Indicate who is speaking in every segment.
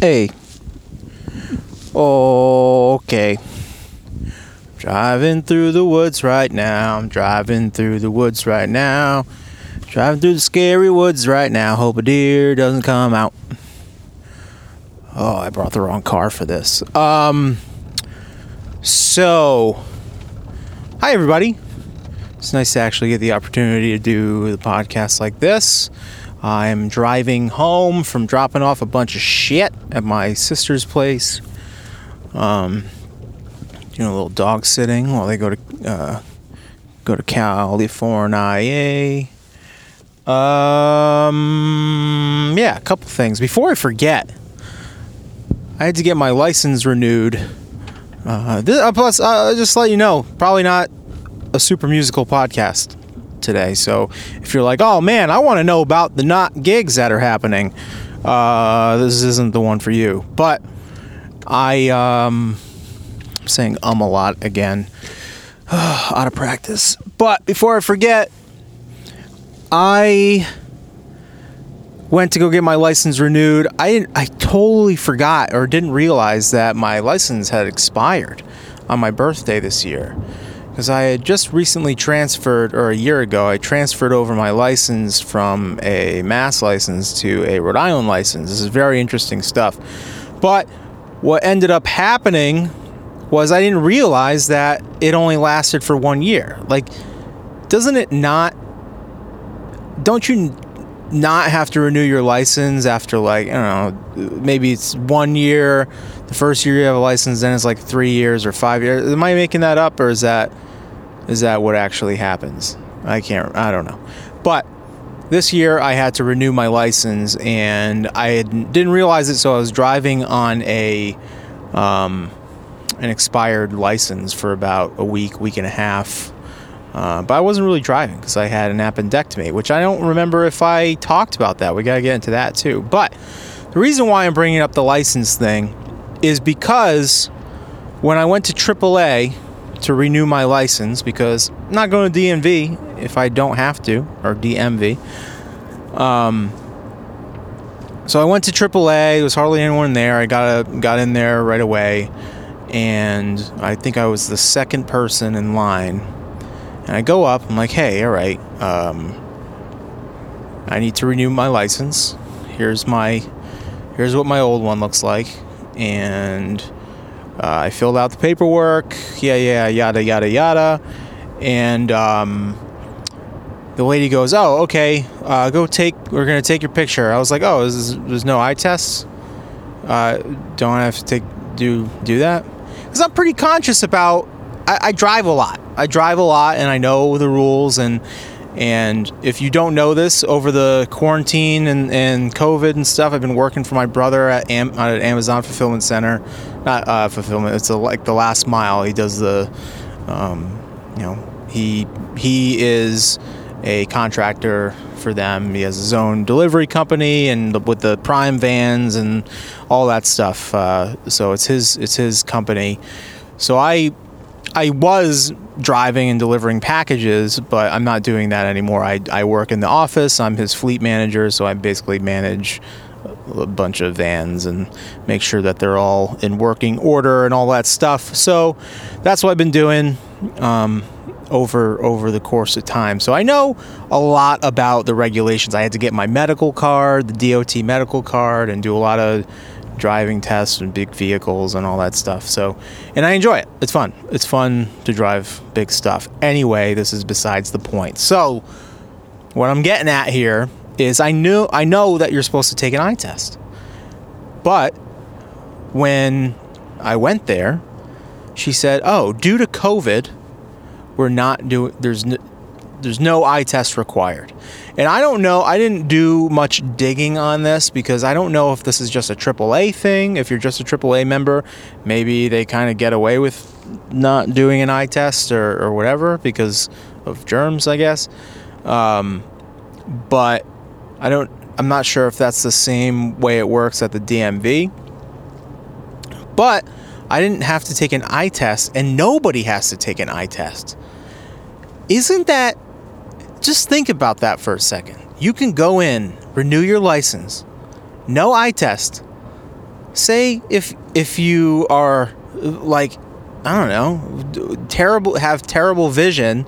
Speaker 1: Hey. Okay. Driving through the woods right now. I'm driving through the woods right now. Driving through the scary woods right now. Hope a deer doesn't come out. Oh, I brought the wrong car for this. Um so Hi everybody. It's nice to actually get the opportunity to do the podcast like this. I'm driving home from dropping off a bunch of shit at my sister's place. Um, doing a little dog sitting while they go to uh, go to California. Um, yeah, a couple things. Before I forget, I had to get my license renewed. Uh, this, uh, plus, uh, just let you know, probably not a super musical podcast today. So if you're like, oh man, I want to know about the not gigs that are happening, uh, this isn't the one for you. But I um, I'm saying um a lot again, out of practice. But before I forget, I went to go get my license renewed. I I totally forgot or didn't realize that my license had expired on my birthday this year because I had just recently transferred, or a year ago, I transferred over my license from a Mass license to a Rhode Island license. This is very interesting stuff. But what ended up happening was I didn't realize that it only lasted for one year. Like, doesn't it not? Don't you not have to renew your license after like I don't know, maybe it's one year. The first year you have a license, then it's like three years or five years. Am I making that up, or is that is that what actually happens? I can't. I don't know. But this year I had to renew my license, and I didn't realize it. So I was driving on a um, an expired license for about a week, week and a half. Uh, but I wasn't really driving because I had an appendectomy, which I don't remember if I talked about that. We got to get into that too. But the reason why I'm bringing up the license thing is because when I went to AAA to renew my license, because I'm not going to DMV if I don't have to, or DMV. Um, so I went to AAA. There was hardly anyone there. I got a, got in there right away, and I think I was the second person in line. And I go up. I'm like, "Hey, all right. Um, I need to renew my license. Here's my, here's what my old one looks like." And I filled out the paperwork. Yeah, yeah, yada yada yada. And um, the lady goes, "Oh, okay. Uh, go take. We're gonna take your picture." I was like, "Oh, is, there's no eye tests. Uh, don't I have to take do do that?" Because I'm pretty conscious about. I, I drive a lot. I drive a lot, and I know the rules. And and if you don't know this, over the quarantine and, and COVID and stuff, I've been working for my brother at, Am- at Amazon Fulfillment Center. Not uh, fulfillment. It's a, like the last mile. He does the, um, you know, he he is a contractor for them. He has his own delivery company and the, with the Prime vans and all that stuff. Uh, so it's his it's his company. So I I was driving and delivering packages, but I'm not doing that anymore. I, I work in the office. I'm his fleet manager, so I basically manage a bunch of vans and make sure that they're all in working order and all that stuff. So that's what I've been doing um, over over the course of time. So I know a lot about the regulations. I had to get my medical card, the DOT medical card, and do a lot of driving tests and big vehicles and all that stuff. So, and I enjoy it. It's fun. It's fun to drive big stuff. Anyway, this is besides the point. So, what I'm getting at here is I knew I know that you're supposed to take an eye test. But when I went there, she said, "Oh, due to COVID, we're not doing there's no, there's no eye test required." And I don't know, I didn't do much digging on this because I don't know if this is just a AAA thing. If you're just a AAA member, maybe they kind of get away with not doing an eye test or, or whatever because of germs, I guess. Um, but I don't, I'm not sure if that's the same way it works at the DMV. But I didn't have to take an eye test, and nobody has to take an eye test. Isn't that just think about that for a second. You can go in, renew your license, no eye test, say if if you are like I don't know, terrible have terrible vision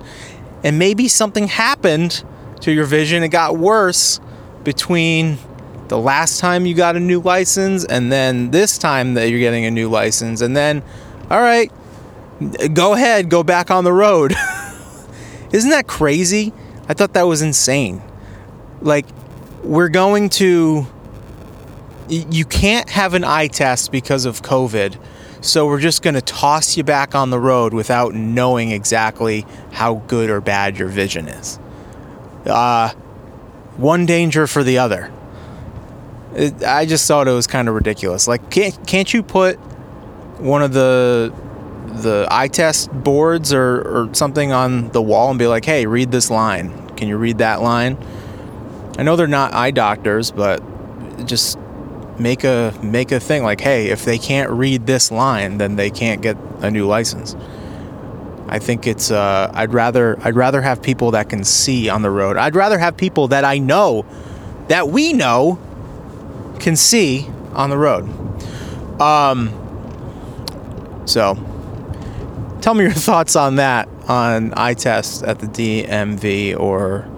Speaker 1: and maybe something happened to your vision it got worse between the last time you got a new license and then this time that you're getting a new license. And then all right go ahead go back on the road. Isn't that crazy? I thought that was insane. Like we're going to you can't have an eye test because of covid. So we're just going to toss you back on the road without knowing exactly how good or bad your vision is. Uh, one danger for the other it, I just thought it was kind of ridiculous. Like, can't can't you put one of the the eye test boards or, or something on the wall and be like, hey, read this line. Can you read that line? I know they're not eye doctors, but just make a make a thing like, hey, if they can't read this line, then they can't get a new license. I think it's uh, I'd rather I'd rather have people that can see on the road. I'd rather have people that I know that we know can see on the road. Um, so, tell me your thoughts on that on eye tests at the DMV or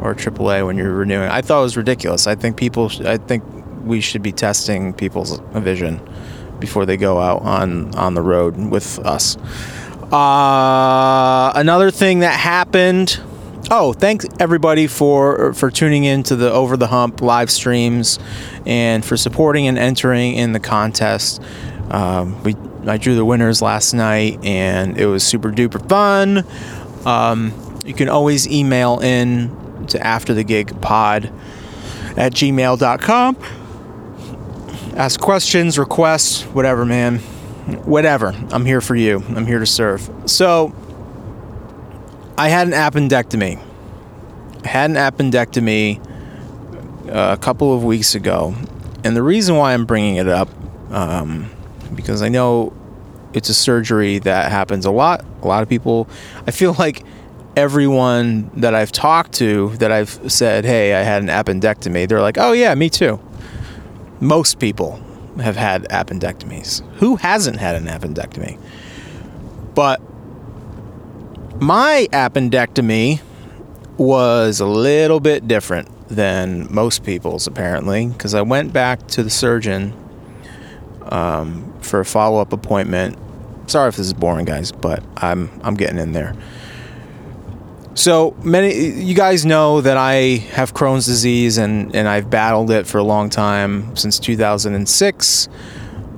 Speaker 1: or AAA when you're renewing. I thought it was ridiculous. I think people. I think we should be testing people's vision before they go out on on the road with us. Uh, another thing that happened Oh, thanks everybody for for tuning in to the Over the Hump live streams and for supporting and entering in the contest. Um, we I drew the winners last night and it was super duper fun. Um, you can always email in to after the gig pod at gmail.com. Ask questions, requests, whatever, man. Whatever. I'm here for you. I'm here to serve. So, I had an appendectomy. I had an appendectomy uh, a couple of weeks ago, and the reason why I'm bringing it up, um, because I know it's a surgery that happens a lot. A lot of people, I feel like everyone that I've talked to that I've said, "Hey, I had an appendectomy," they're like, "Oh yeah, me too." Most people have had appendectomies. Who hasn't had an appendectomy? But my appendectomy was a little bit different than most people's, apparently, because I went back to the surgeon um, for a follow up appointment. Sorry if this is boring, guys, but I'm I'm getting in there. So many you guys know that I have Crohn's disease and and I've battled it for a long time since 2006.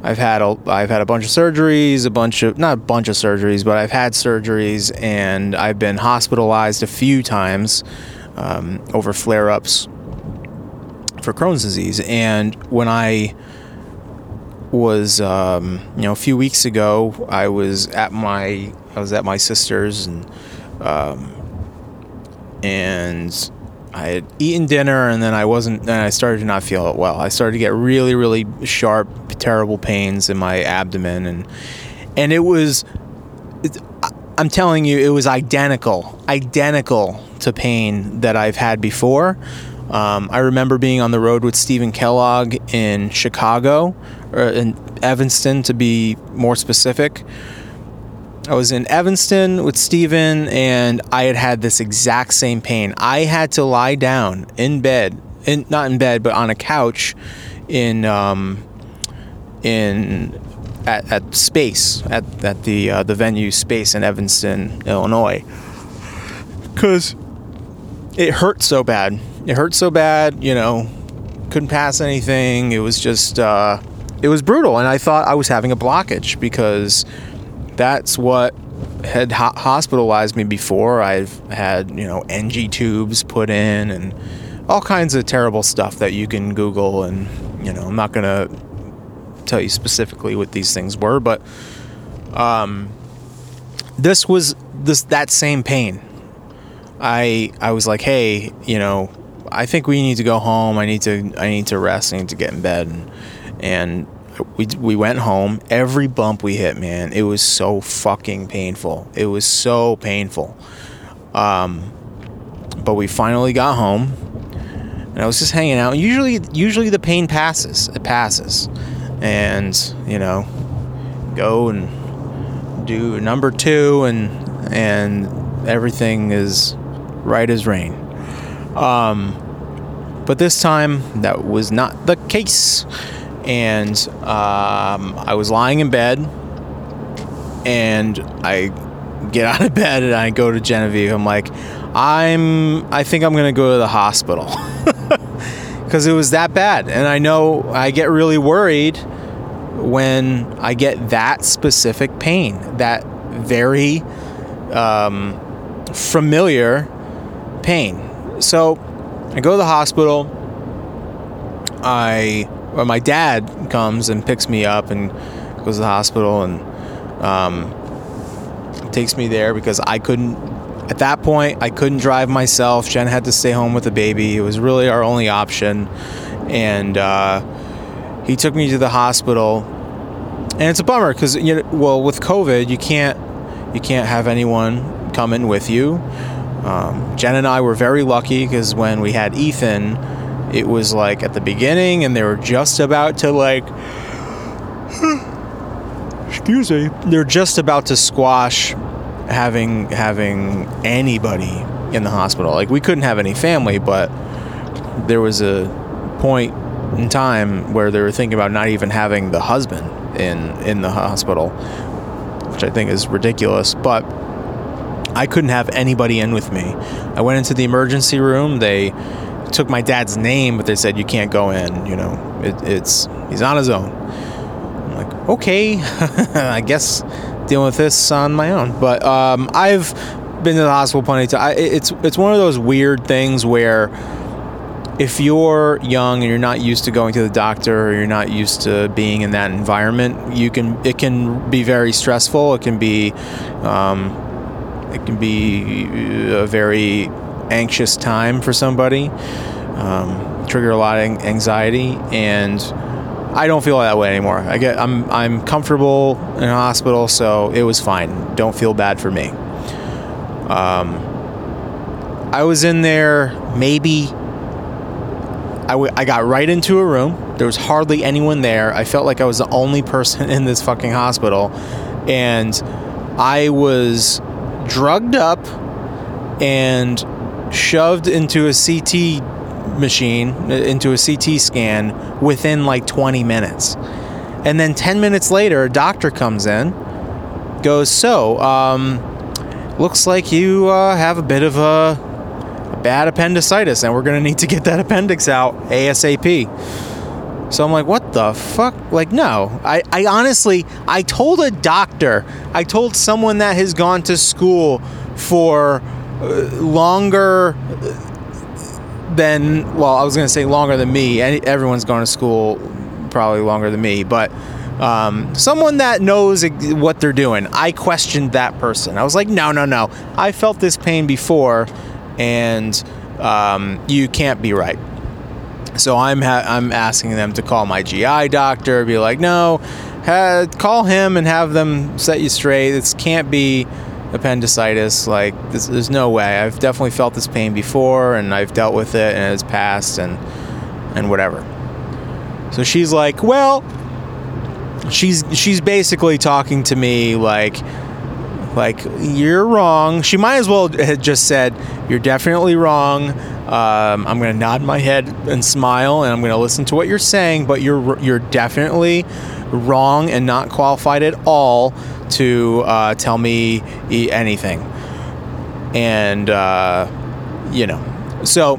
Speaker 1: I've had a I've had a bunch of surgeries, a bunch of not a bunch of surgeries, but I've had surgeries, and I've been hospitalized a few times um, over flare-ups for Crohn's disease. And when I was um, you know a few weeks ago, I was at my I was at my sister's and um, and I had eaten dinner and then I wasn't, and I started to not feel it well. I started to get really, really sharp, terrible pains in my abdomen, and and it was, it, I'm telling you, it was identical, identical to pain that I've had before. Um, I remember being on the road with Stephen Kellogg in Chicago, or in Evanston to be more specific I was in Evanston with Stephen and I had had this exact same pain. I had to lie down in bed, in not in bed, but on a couch in um, in at, at space at, at the uh, the venue space in Evanston, Illinois, because it hurt so bad. It hurt so bad, you know, couldn't pass anything. It was just uh, it was brutal, and I thought I was having a blockage because that's what had ho- hospitalized me before. I've had, you know, NG tubes put in and all kinds of terrible stuff that you can Google. And, you know, I'm not going to tell you specifically what these things were, but um, this was this that same pain. I I was like, hey, you know, I think we need to go home. I need to I need to rest. I need to get in bed. And, and we we went home. Every bump we hit, man, it was so fucking painful. It was so painful. Um, but we finally got home, and I was just hanging out. Usually, usually the pain passes. It passes, and you know, go and do number two, and and everything is right as rain. Um, but this time that was not the case, and um, I was lying in bed, and I get out of bed and I go to Genevieve. I'm like, I'm, I think I'm gonna go to the hospital because it was that bad, and I know I get really worried when I get that specific pain, that very um, familiar pain. So I go to the hospital. I, or my dad comes and picks me up and goes to the hospital and um, takes me there because I couldn't. At that point, I couldn't drive myself. Jen had to stay home with the baby. It was really our only option, and uh, he took me to the hospital. And it's a bummer because you know, well, with COVID, you can't you can't have anyone come in with you. Um, Jen and I were very lucky because when we had Ethan, it was like at the beginning, and they were just about to like. excuse me. They're just about to squash having having anybody in the hospital. Like we couldn't have any family, but there was a point in time where they were thinking about not even having the husband in in the hospital, which I think is ridiculous. But I couldn't have anybody in with me. I went into the emergency room. They took my dad's name, but they said you can't go in. You know, it, it's he's on his own. I'm like, okay, I guess dealing with this on my own. But um, I've been to the hospital plenty of times. It's it's one of those weird things where if you're young and you're not used to going to the doctor or you're not used to being in that environment, you can it can be very stressful. It can be um, it can be a very anxious time for somebody, um, trigger a lot of anxiety, and I don't feel that way anymore. I get I'm I'm comfortable in a hospital, so it was fine. Don't feel bad for me. Um, I was in there maybe. I, w- I got right into a room. There was hardly anyone there. I felt like I was the only person in this fucking hospital. And I was drugged up and shoved into a CT machine, into a CT scan within like 20 minutes. And then 10 minutes later, a doctor comes in, goes, So, um, looks like you uh, have a bit of a, a bad appendicitis, and we're going to need to get that appendix out ASAP. So I'm like, what the fuck? Like, no. I, I honestly, I told a doctor, I told someone that has gone to school for uh, longer than, well, I was going to say longer than me. Everyone's going to school probably longer than me, but um, someone that knows what they're doing. I questioned that person. I was like, no, no, no. I felt this pain before, and um, you can't be right. So I'm ha- I'm asking them to call my GI doctor, be like, no, ha- call him and have them set you straight. This can't be appendicitis. Like, this, there's no way. I've definitely felt this pain before, and I've dealt with it, and it's passed, and and whatever. So she's like, well, she's she's basically talking to me like like you're wrong. She might as well have just said you're definitely wrong. Um, I'm gonna nod my head and smile, and I'm gonna listen to what you're saying. But you're you're definitely wrong and not qualified at all to uh, tell me anything. And uh, you know, so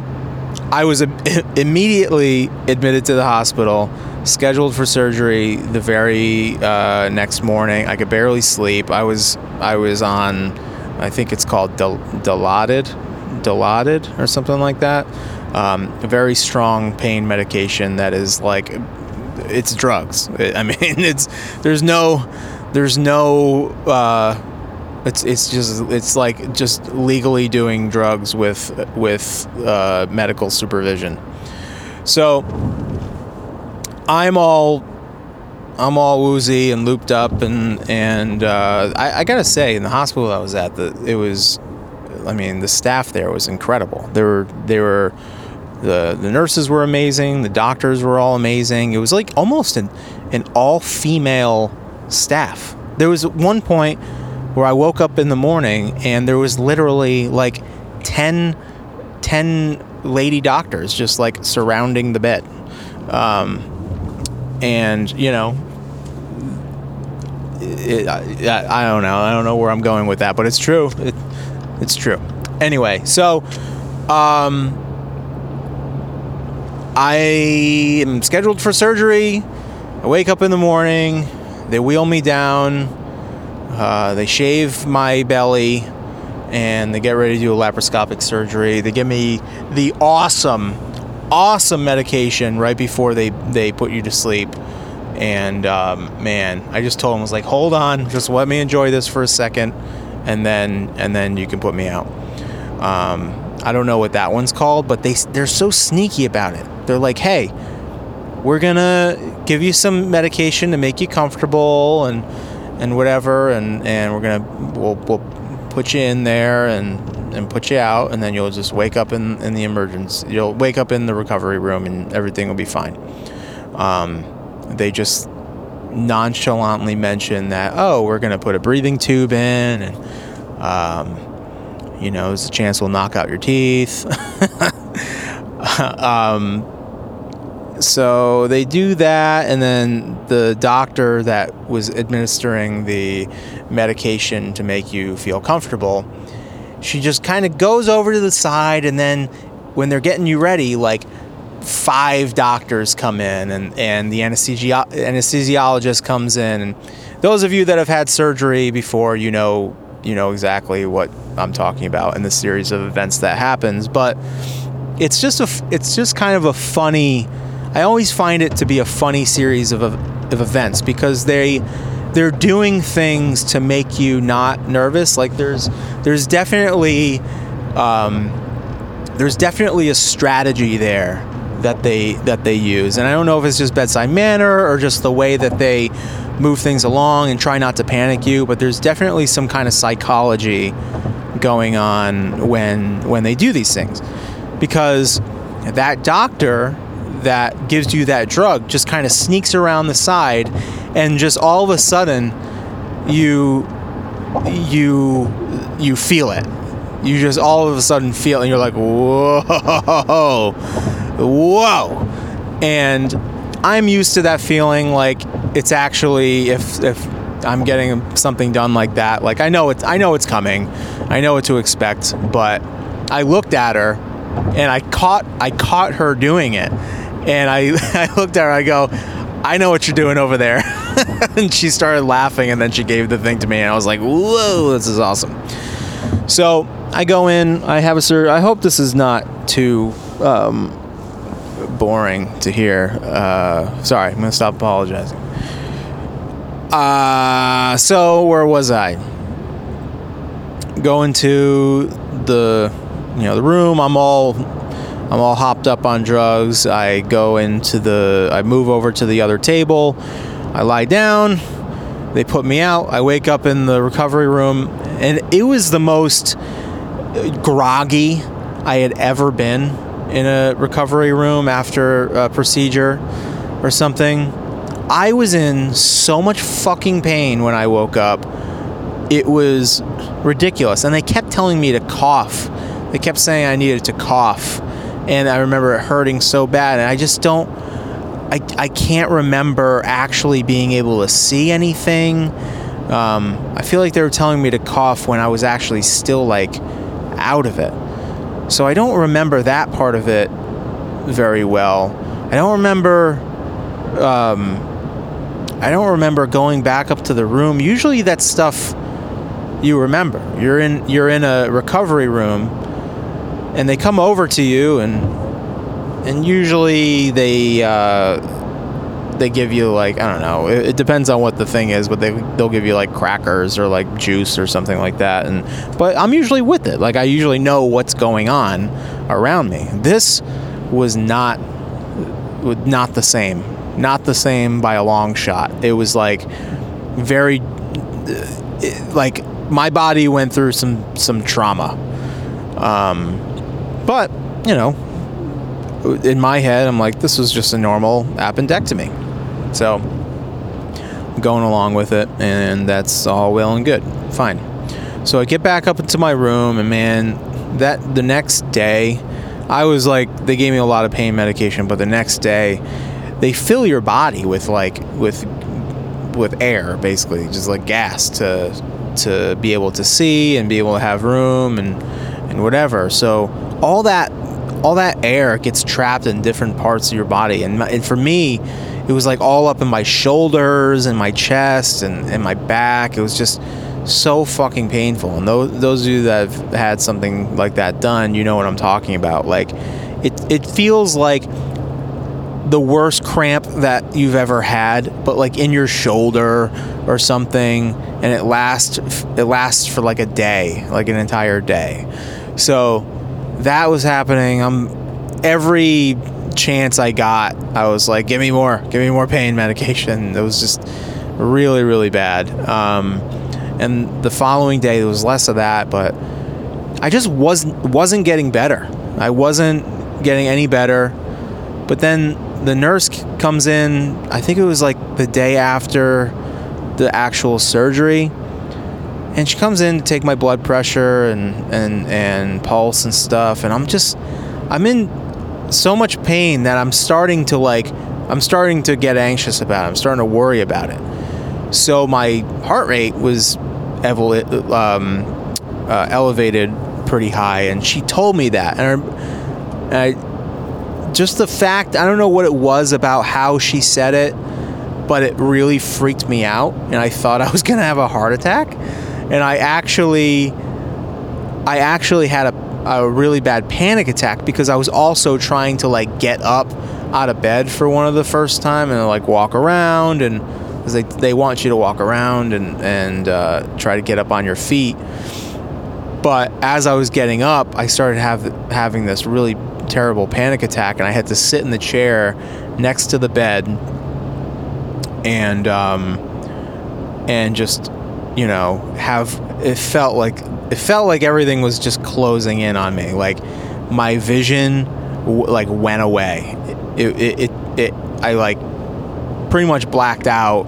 Speaker 1: I was immediately admitted to the hospital, scheduled for surgery the very uh, next morning. I could barely sleep. I was I was on, I think it's called Del- Dilaudid, Dilaudid or something like that. Um, very strong pain medication that is like, it's drugs. I mean, it's there's no there's no. Uh, it's it's just it's like just legally doing drugs with with uh, medical supervision. So I'm all I'm all woozy and looped up and and uh, I, I, gotta say in the hospital I was at the it was I mean the staff there was incredible. They were they were the the nurses were amazing. The doctors were all amazing. It was like almost an an all female staff. There was one point where I woke up in the morning and there was literally like 10, 10 lady doctors just like surrounding the bed. Um, and, you know, it, I, I don't know. I don't know where I'm going with that, but it's true. It, it's true. Anyway, so um, I am scheduled for surgery. I wake up in the morning. They wheel me down. Uh, they shave my belly and they get ready to do a laparoscopic surgery. They give me the awesome, awesome medication right before they, they put you to sleep. And um, man, I just told them, I was like, hold on, just let me enjoy this for a second, and then and then you can put me out. Um, I don't know what that one's called, but they they're so sneaky about it. They're like, hey, we're gonna give you some medication to make you comfortable and and whatever, and and we're gonna we'll we'll put you in there and and put you out, and then you'll just wake up in in the emergency. You'll wake up in the recovery room, and everything will be fine. Um, they just nonchalantly mention that oh we're going to put a breathing tube in and um, you know there's a chance we'll knock out your teeth. Um, so they do that and then the doctor that was administering the medication to make you feel comfortable she just kind of goes over to the side and then when they're getting you ready like five doctors come in and, and the anesthesi- anesthesiologist comes in. And those of you that have had surgery before you know you know exactly what I'm talking about in the series of events that happens. But it's just a it's just kind of a funny I always find it to be a funny series of, of events because they they're doing things to make you not nervous. Like there's there's definitely um, there's definitely a strategy there that they that they use. And I don't know if it's just bedside manner or just the way that they move things along and try not to panic you, but there's definitely some kind of psychology going on when when they do these things. Because that doctor that gives you that drug just kind of sneaks around the side and just all of a sudden you you you feel it you just all of a sudden feel and you're like whoa whoa. And I'm used to that feeling like it's actually if if I'm getting something done like that, like I know it's I know it's coming. I know what to expect, but I looked at her and I caught I caught her doing it. And I I looked at her I go, I know what you're doing over there. and she started laughing and then she gave the thing to me and I was like, "Whoa, this is awesome." So, I go in, I have a sir I hope this is not too um, boring to hear. Uh, sorry, I'm gonna stop apologizing. Uh, so where was I? Going to the, you know, the room. I'm all, I'm all hopped up on drugs. I go into the, I move over to the other table. I lie down. They put me out. I wake up in the recovery room, and it was the most groggy I had ever been in a recovery room after a procedure or something. I was in so much fucking pain when I woke up. It was ridiculous. And they kept telling me to cough. They kept saying I needed to cough. And I remember it hurting so bad. And I just don't, I, I can't remember actually being able to see anything. Um, I feel like they were telling me to cough when I was actually still like out of it. So I don't remember that part of it very well. I don't remember. Um, I don't remember going back up to the room. Usually, that stuff you remember. You're in you're in a recovery room, and they come over to you, and and usually they uh, they give you like I don't know. It, it, depends on what the thing is, but they they'll give you like crackers or like juice or something like that. And but I'm usually with it. Like I usually know what's going on around me. This was not not the same. Not the same by a long shot. It was like very like my body went through some some trauma. Um, but you know, in my head, I'm like, this was just a normal appendectomy. So, going along with it, and that's all well and good. Fine. So I get back up into my room, and man, that the next day, I was like, they gave me a lot of pain medication, but the next day, they fill your body with like with with air, basically, just like gas to to be able to see and be able to have room and and whatever. So all that all that air gets trapped in different parts of your body, and, my, and for me, it was like all up in my shoulders and my chest and, and my back. It was just so fucking painful. And those, those of you that have had something like that done, you know what I'm talking about. Like, it, it feels like the worst cramp that you've ever had, but like in your shoulder or something, and it lasts it lasts for like a day, like an entire day. So that was happening. I'm every chance I got, I was like, "Give me more, give me more pain medication." It was just really, really bad. Um, and the following day, there was less of that, but I just wasn't wasn't getting better. I wasn't getting any better. But then the nurse comes in. I think it was like the day after the actual surgery, and she comes in to take my blood pressure and and and pulse and stuff. And I'm just, I'm in so much pain that I'm starting to like, I'm starting to get anxious about it. I'm starting to worry about it. So my heart rate was um, uh, elevated pretty high, and she told me that. And I, and I, just the fact, I don't know what it was about how she said it, but it really freaked me out, and I thought I was gonna have a heart attack. And I actually, I actually had a, a really bad panic attack because I was also trying to like get up out of bed for one of the first time and like walk around and because they, they want you to walk around and, and uh, try to get up on your feet. But as I was getting up, I started have, having this really terrible panic attack, and I had to sit in the chair next to the bed and um, and just you know have it felt like it felt like everything was just closing in on me like my vision w- like went away it, it, it, it I like pretty much blacked out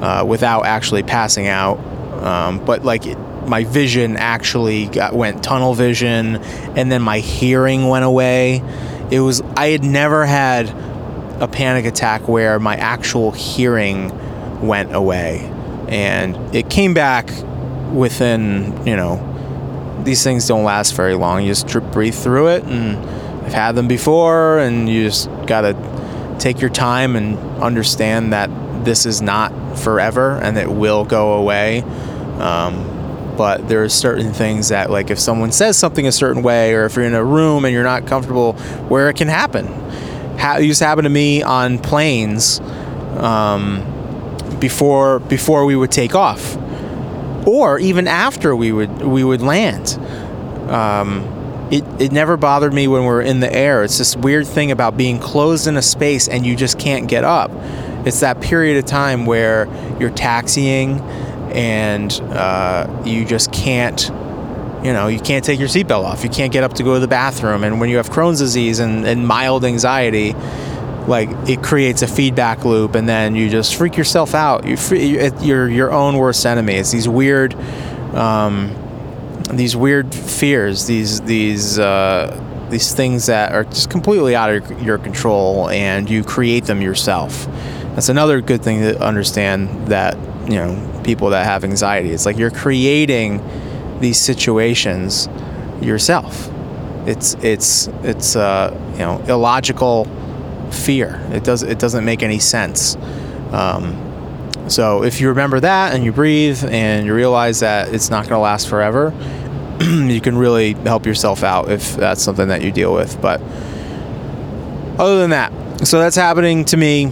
Speaker 1: uh, without actually passing out. Um, but like it, my vision actually got, went tunnel vision, and then my hearing went away. It was I had never had a panic attack where my actual hearing went away, and it came back within you know these things don't last very long. You just breathe through it, and I've had them before, and you just gotta take your time and understand that this is not forever and it will go away. Um, but there are certain things that, like, if someone says something a certain way, or if you're in a room and you're not comfortable, where it can happen. it used to happen to me on planes um, before before we would take off, or even after we would we would land. Um, it, it never bothered me when we're in the air. It's this weird thing about being closed in a space and you just can't get up. It's that period of time where you're taxiing and uh, you just can't, you know, you can't take your seatbelt off. You can't get up to go to the bathroom. And when you have Crohn's disease and, and mild anxiety, like it creates a feedback loop, and then you just freak yourself out. You you're your own worst enemy. It's these weird. Um, these weird fears, these these uh, these things that are just completely out of your control, and you create them yourself. That's another good thing to understand that you know people that have anxiety. It's like you're creating these situations yourself. It's it's it's uh, you know illogical fear. It does it doesn't make any sense. Um, so if you remember that and you breathe and you realize that it's not going to last forever, you can really help yourself out if that's something that you deal with. But other than that, so that's happening to me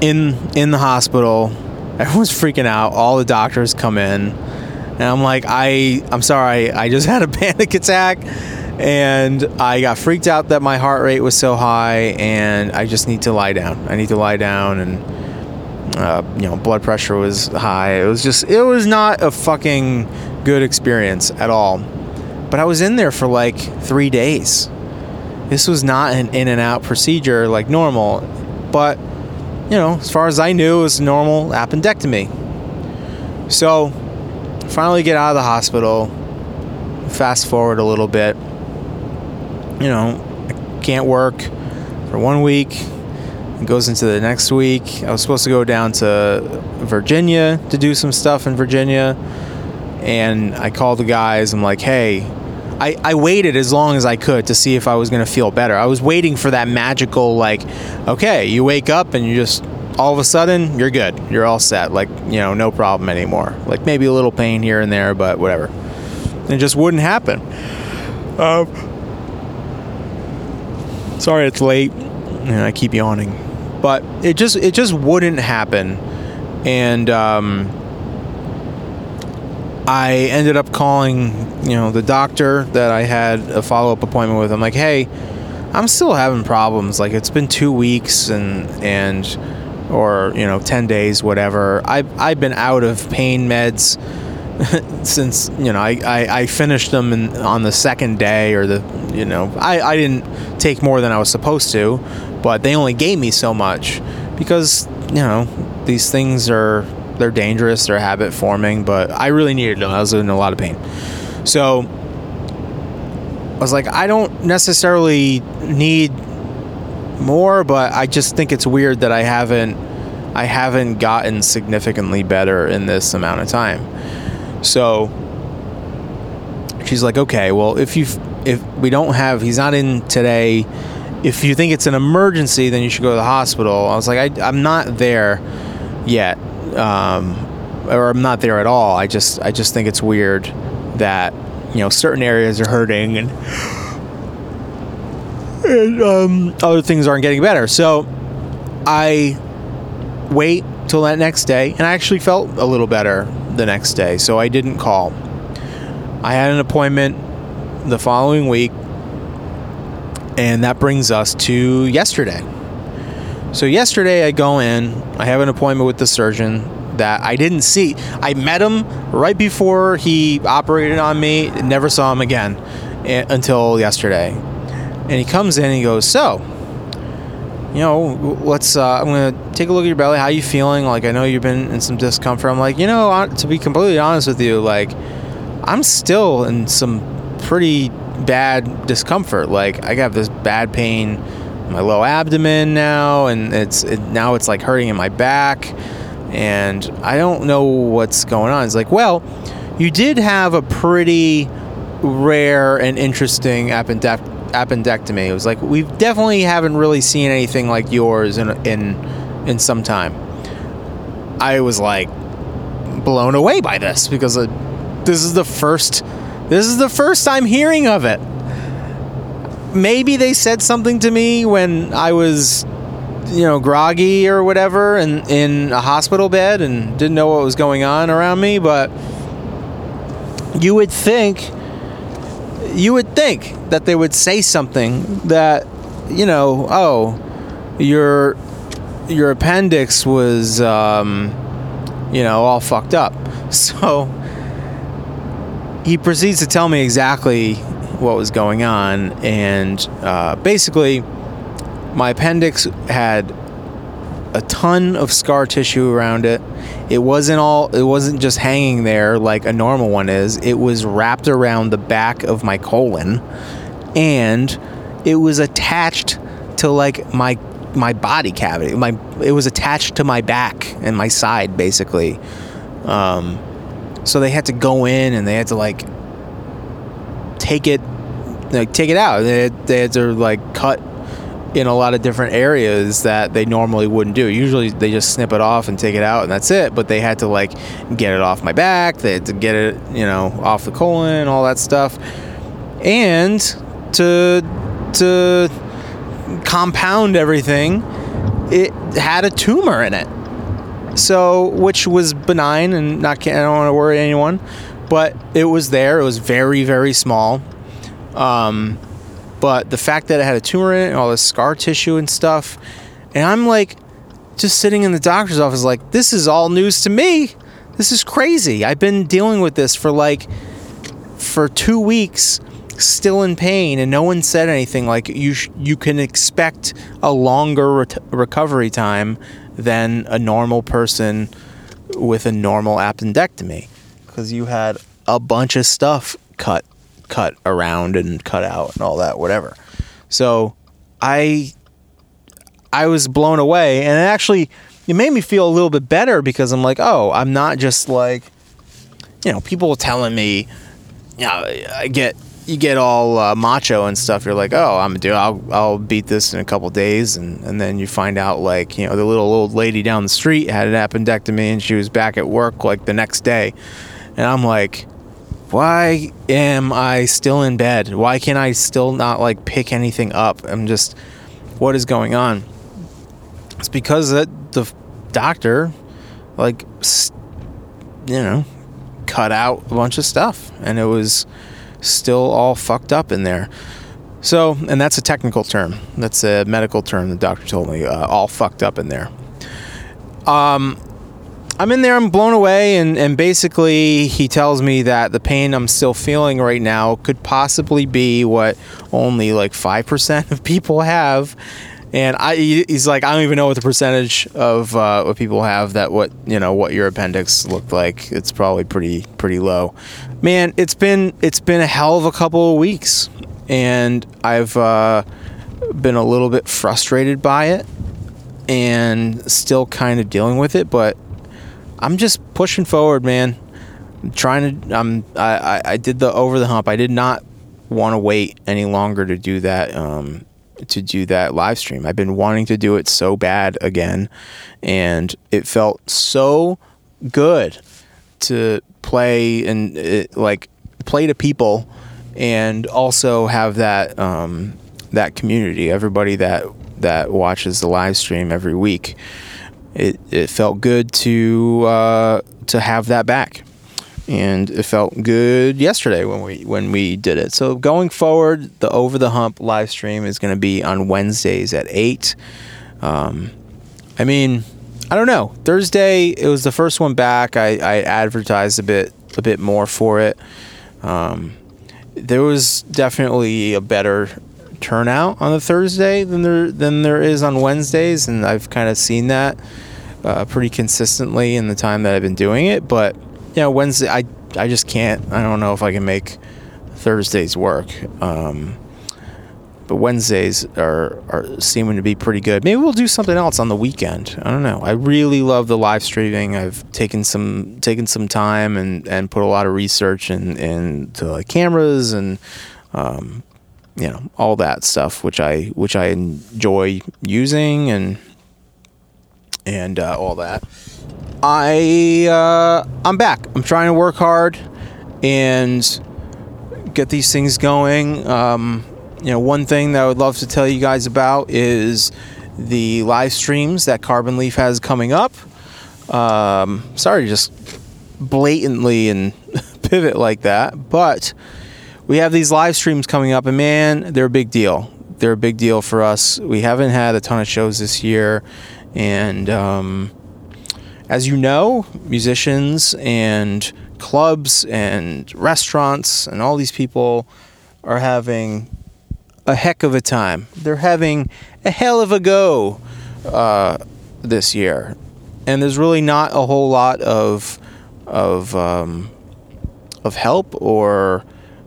Speaker 1: in in the hospital. Everyone's freaking out. All the doctors come in, and I'm like, I I'm sorry, I just had a panic attack, and I got freaked out that my heart rate was so high, and I just need to lie down. I need to lie down and uh, you know, blood pressure was high. It was just, it was not a fucking good experience at all. But I was in there for like three days. This was not an in and out procedure like normal, but you know, as far as I knew, it was normal appendectomy. So, finally get out of the hospital. Fast forward a little bit. You know, I can't work for one week. It goes into the next week. I was supposed to go down to Virginia to do some stuff in Virginia. And I called the guys. I'm like, hey, I, I waited as long as I could to see if I was going to feel better. I was waiting for that magical, like, okay, you wake up and you just, all of a sudden, you're good. You're all set. Like, you know, no problem anymore. Like, maybe a little pain here and there, but whatever. It just wouldn't happen. Um, sorry it's late. And I keep yawning. But it just, it just wouldn't happen. And, um, I ended up calling, you know, the doctor that I had a follow up appointment with. I'm like, hey, I'm still having problems. Like it's been two weeks and and or you know ten days, whatever. I I've been out of pain meds since you know I, I, I finished them in, on the second day or the you know I, I didn't take more than I was supposed to, but they only gave me so much because you know these things are they're dangerous, they're habit forming, but I really needed them. I was in a lot of pain. So I was like, I don't necessarily need more, but I just think it's weird that I haven't I haven't gotten significantly better in this amount of time. So she's like, okay, well, if you if we don't have, he's not in today. If you think it's an emergency, then you should go to the hospital. I was like, I, I'm not there yet um, or I'm not there at all. I just I just think it's weird that you know certain areas are hurting and, and um, other things aren't getting better. So I wait till that next day, and I actually felt a little better the next day. So I didn't call. I had an appointment the following week, and that brings us to yesterday. So yesterday I go in, I have an appointment with the surgeon that I didn't see. I met him right before he operated on me, never saw him again eh, until yesterday. And he comes in and he goes, "So, you know, let's uh, I'm going to take a look at your belly. How you feeling? Like I know you've been in some discomfort." I'm like, "You know, to be completely honest with you, like I'm still in some pretty bad discomfort. Like I got this bad pain in my low abdomen now, and it's it, now it's like hurting in my back, and I don't know what's going on. It's like, well, you did have a pretty rare and interesting appendect- appendectomy. It was like we definitely haven't really seen anything like yours in in in some time. I was like blown away by this because uh, this is the first this is the first time hearing of it maybe they said something to me when I was, you know, groggy or whatever and in a hospital bed and didn't know what was going on around me, but you would think you would think that they would say something that you know, oh, your your appendix was um, you know, all fucked up. So he proceeds to tell me exactly what was going on, and uh, basically, my appendix had a ton of scar tissue around it. It wasn't all. It wasn't just hanging there like a normal one is. It was wrapped around the back of my colon, and it was attached to like my my body cavity. My it was attached to my back and my side basically. Um, so they had to go in and they had to like take it like take it out. They had, they had to like cut in a lot of different areas that they normally wouldn't do. Usually they just snip it off and take it out and that's it. But they had to like get it off my back. They had to get it, you know, off the colon, all that stuff, and to to compound everything, it had a tumor in it. So, which was benign and not. I don't want to worry anyone, but it was there. It was very, very small. Um, but the fact that it had a tumor in it and all this scar tissue and stuff, and I'm like, just sitting in the doctor's office, like, this is all news to me. This is crazy. I've been dealing with this for like, for two weeks. still in pain, and no one said anything. Like you, sh- you can expect a longer re- recovery time than a normal person with a normal appendectomy, because you had a bunch of stuff cut, cut around and cut out and all that, whatever. So, I, I was blown away, and it actually it made me feel a little bit better because I'm like, oh, I'm not just like, you know, people telling me, you know, I get you get all uh, macho and stuff. You're like, oh, I'm a dude. I'll I'll beat this in a couple days, and and then you find out like you know the little old lady down the street had an appendectomy and she was back at work like the next day, and I'm like, why am I still in bed? Why can't I still not like pick anything up? I'm just, what is going on? It's because that the doctor, like, you know, cut out a bunch of stuff, and it was still all fucked up in there. So, and that's a technical term. That's a medical term. The doctor told me uh, all fucked up in there. Um, I'm in there. I'm blown away, and and basically he tells me that the pain I'm still feeling right now could possibly be what only like five percent of people have, and I he's like I don't even know what the percentage of uh, what people have that what you know what your appendix looked like. It's probably pretty pretty low. Man, it's been it's been a hell of a couple of weeks, and I've uh, been a little bit frustrated by it, and still kind of dealing with it. But I'm just pushing forward, man. I'm trying to. I'm. I, I did the over the hump. I did not want to wait any longer to do that. Um, to do that live stream. I've been wanting to do it so bad again, and it felt so good to play and it, like play to people, and also have that um, that community, everybody that that watches the live stream every week. It it felt good to uh, to have that back and it felt good yesterday when we when we did it. So going forward, the over the hump live stream is going to be on Wednesdays at eight. Um, I mean, I don't know. Thursday it was the first one back. I, I advertised a bit a bit more for it. Um, there was definitely a better turnout on the Thursday than there than there is on Wednesdays, and I've kind of seen that uh, pretty consistently in the time that I've been doing it, but know, Wednesday, I, I just can't. I don't know if I can make Thursdays work. Um, but Wednesdays are, are seeming to be pretty good. Maybe we'll do something else on the weekend. I don't know. I really love the live streaming. I've taken some taken some time and, and put a lot of research in into like cameras and um, you know all that stuff, which I which I enjoy using and and uh, all that. I uh, I'm back. I'm trying to work hard and get these things going. Um, you know, one thing that I would love to tell you guys about is the live streams that Carbon Leaf has coming up. Um, sorry just blatantly and pivot like that, but we have these live streams coming up, and man, they're a big deal. They're a big deal for us. We haven't had a ton of shows this year, and um, as you know, musicians and clubs and restaurants and all these people are having a heck of a time. They're having a hell of a go uh, this year, and there's really not a whole lot of of um, of help or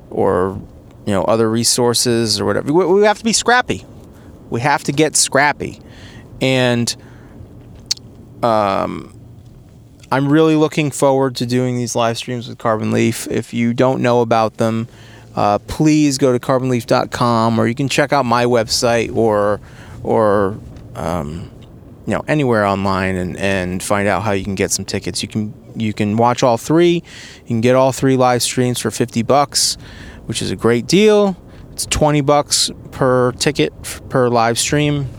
Speaker 1: or you know other resources or whatever. We, we have to be scrappy. We have to get scrappy, and um, I'm really looking forward to doing these live streams with Carbon Leaf. If you don't know about them, uh, please go to carbonleaf.com or you can check out my website or or um, you know anywhere online and, and find out how you can get some tickets. You can you can watch all three. You can get all three live streams for 50 bucks, which is a great deal. It's 20 bucks per ticket per live stream.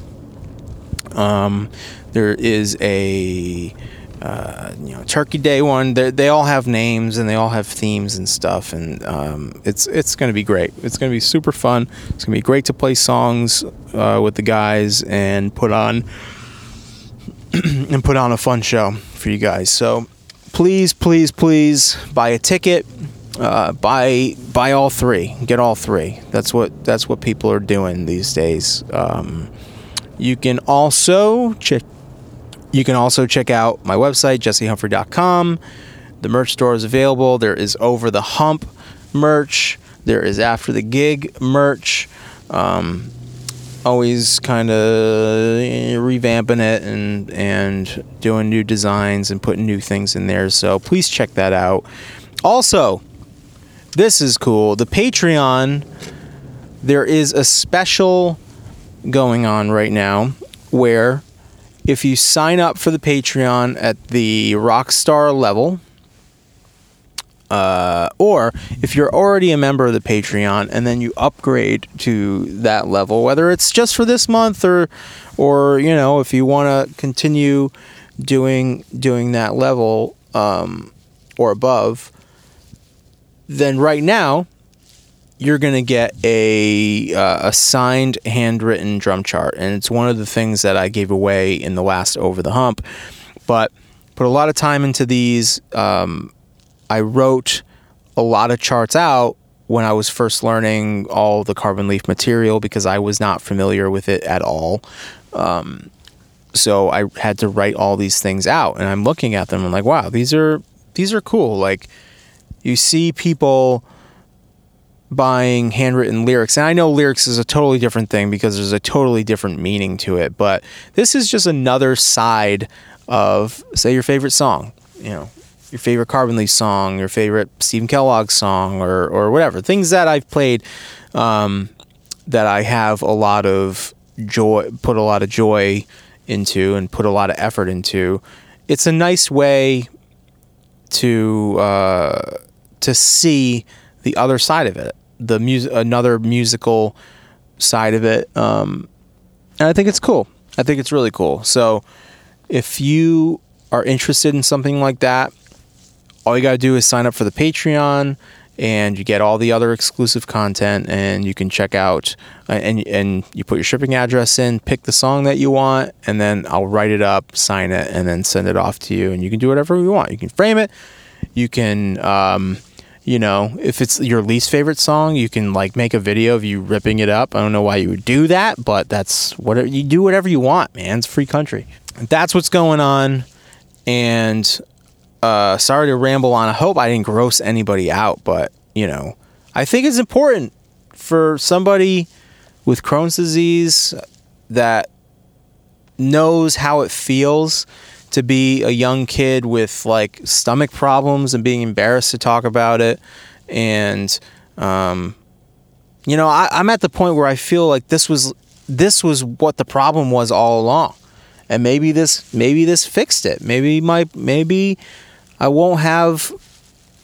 Speaker 1: Um, there is a uh, you know Turkey Day one. They all have names and they all have themes and stuff, and um, it's it's going to be great. It's going to be super fun. It's going to be great to play songs uh, with the guys and put on and put on a fun show for you guys. So please, please, please buy a ticket. uh, buy buy all three. Get all three. That's what that's what people are doing these days. Um, you can also check. You can also check out my website jessehumphrey.com. The merch store is available. There is over the hump merch. There is after the gig merch. Um, always kind of revamping it and and doing new designs and putting new things in there. So please check that out. Also, this is cool. The Patreon, there is a special going on right now where if you sign up for the Patreon at the Rockstar level, uh, or if you're already a member of the Patreon and then you upgrade to that level, whether it's just for this month or, or you know, if you want to continue doing doing that level um, or above, then right now you're going to get a uh, a signed handwritten drum chart and it's one of the things that I gave away in the last over the hump but put a lot of time into these um, I wrote a lot of charts out when I was first learning all the Carbon Leaf material because I was not familiar with it at all. Um, so I had to write all these things out, and I'm looking at them. I'm like, wow, these are these are cool. Like you see people buying handwritten lyrics, and I know lyrics is a totally different thing because there's a totally different meaning to it. But this is just another side of, say, your favorite song. You know, your favorite Carbon Leaf song, your favorite Stephen Kellogg song, or or whatever things that I've played um, that I have a lot of joy, put a lot of joy into, and put a lot of effort into. It's a nice way to uh, to see the other side of it, the music, another musical side of it, um, and I think it's cool. I think it's really cool. So if you are interested in something like that, all you got to do is sign up for the Patreon and you get all the other exclusive content and you can check out uh, and and you put your shipping address in, pick the song that you want and then I'll write it up, sign it and then send it off to you and you can do whatever you want. You can frame it. You can um, you know, if it's your least favorite song, you can like make a video of you ripping it up. I don't know why you would do that, but that's whatever you do whatever you want, man. It's free country. That's what's going on and uh, sorry to ramble on. I hope I didn't gross anybody out, but you know, I think it's important for somebody with Crohn's disease that knows how it feels to be a young kid with like stomach problems and being embarrassed to talk about it. And, um, you know, I, I'm at the point where I feel like this was this was what the problem was all along, and maybe this maybe this fixed it. Maybe my maybe I won't have,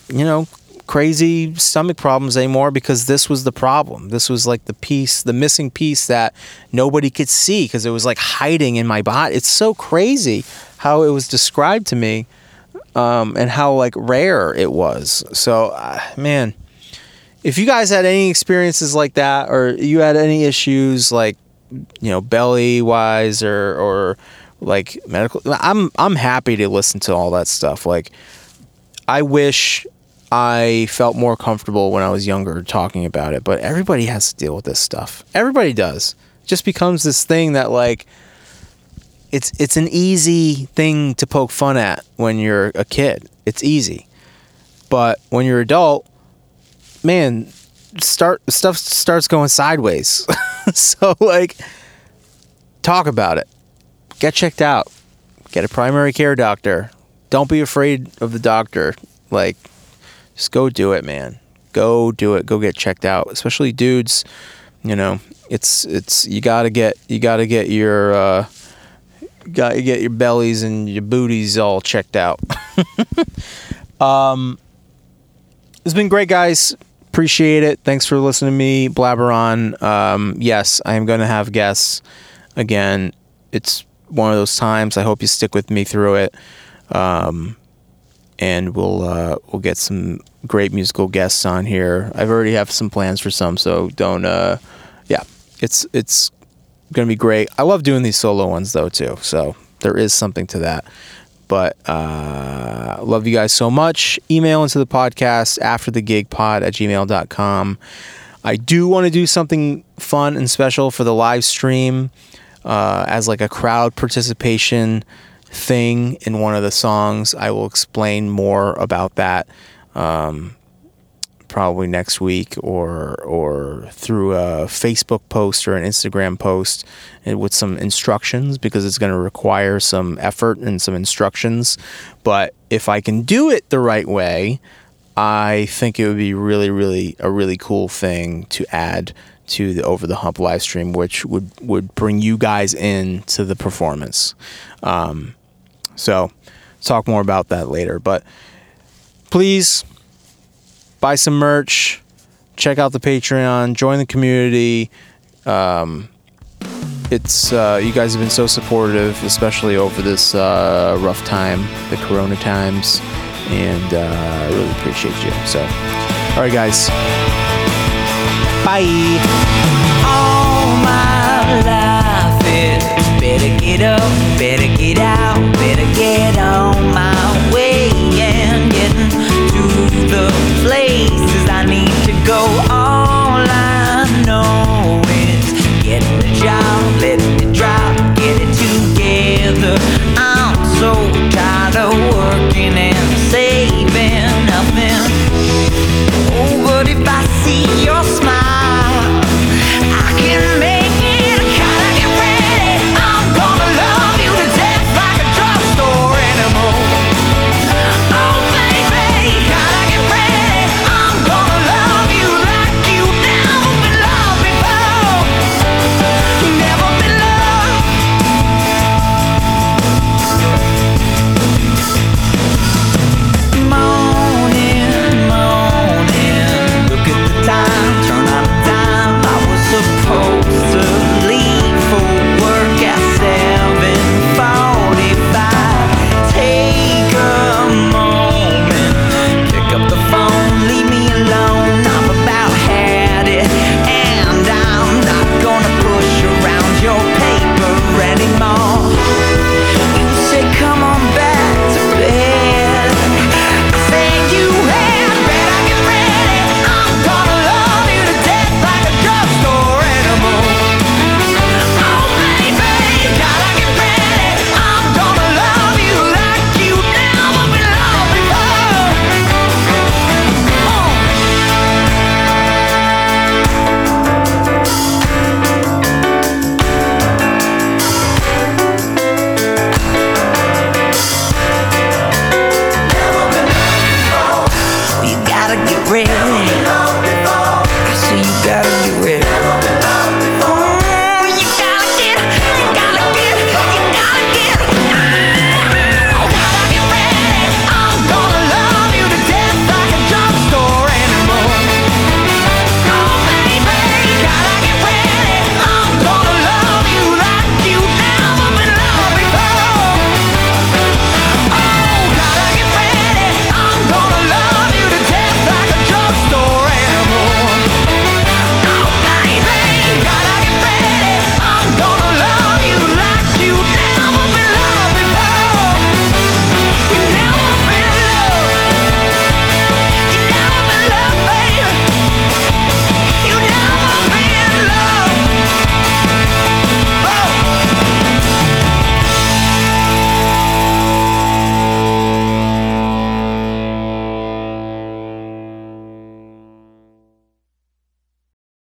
Speaker 1: you know, crazy stomach problems anymore because this was the problem. This was like the piece, the missing piece that nobody could see because it was like hiding in my body. It's so crazy how it was described to me um, and how like rare it was. So, uh, man, if you guys had any experiences like that or you had any issues like, you know, belly wise or, or, like medical I'm I'm happy to listen to all that stuff. Like I wish I felt more comfortable when I was younger talking about it, but everybody has to deal with this stuff. Everybody does. It just becomes this thing that like it's it's an easy thing to poke fun at when you're a kid. It's easy. But when you're adult, man, start stuff starts going sideways. so like talk about it get checked out. Get a primary care doctor. Don't be afraid of the doctor. Like, just go do it, man. Go do it. Go get checked out. Especially dudes. You know, it's it's you gotta get you gotta get your uh, got to get your bellies and your booties all checked out. um, it's been great, guys. Appreciate it. Thanks for listening to me blabber on. Um, yes, I am going to have guests again. It's one of those times. I hope you stick with me through it, um, and we'll uh, we'll get some great musical guests on here. I've already have some plans for some, so don't. Uh, yeah, it's it's gonna be great. I love doing these solo ones though too, so there is something to that. But uh, love you guys so much. Email into the podcast after the gig pod at gmail.com. I do want to do something fun and special for the live stream uh, as like a crowd participation thing in one of the songs. I will explain more about that um, probably next week or or through a Facebook post or an Instagram post with some instructions because it's going to require some effort and some instructions. But if I can do it the right way, I think it would be really, really a really cool thing to add to the Over the Hump live stream, which would would bring you guys in to the performance. Um, so, talk more about that later. But please buy some merch, check out the Patreon, join the community. Um, it's uh, you guys have been so supportive, especially over this uh, rough time, the Corona times, and uh, I really appreciate you. So, all right, guys, bye.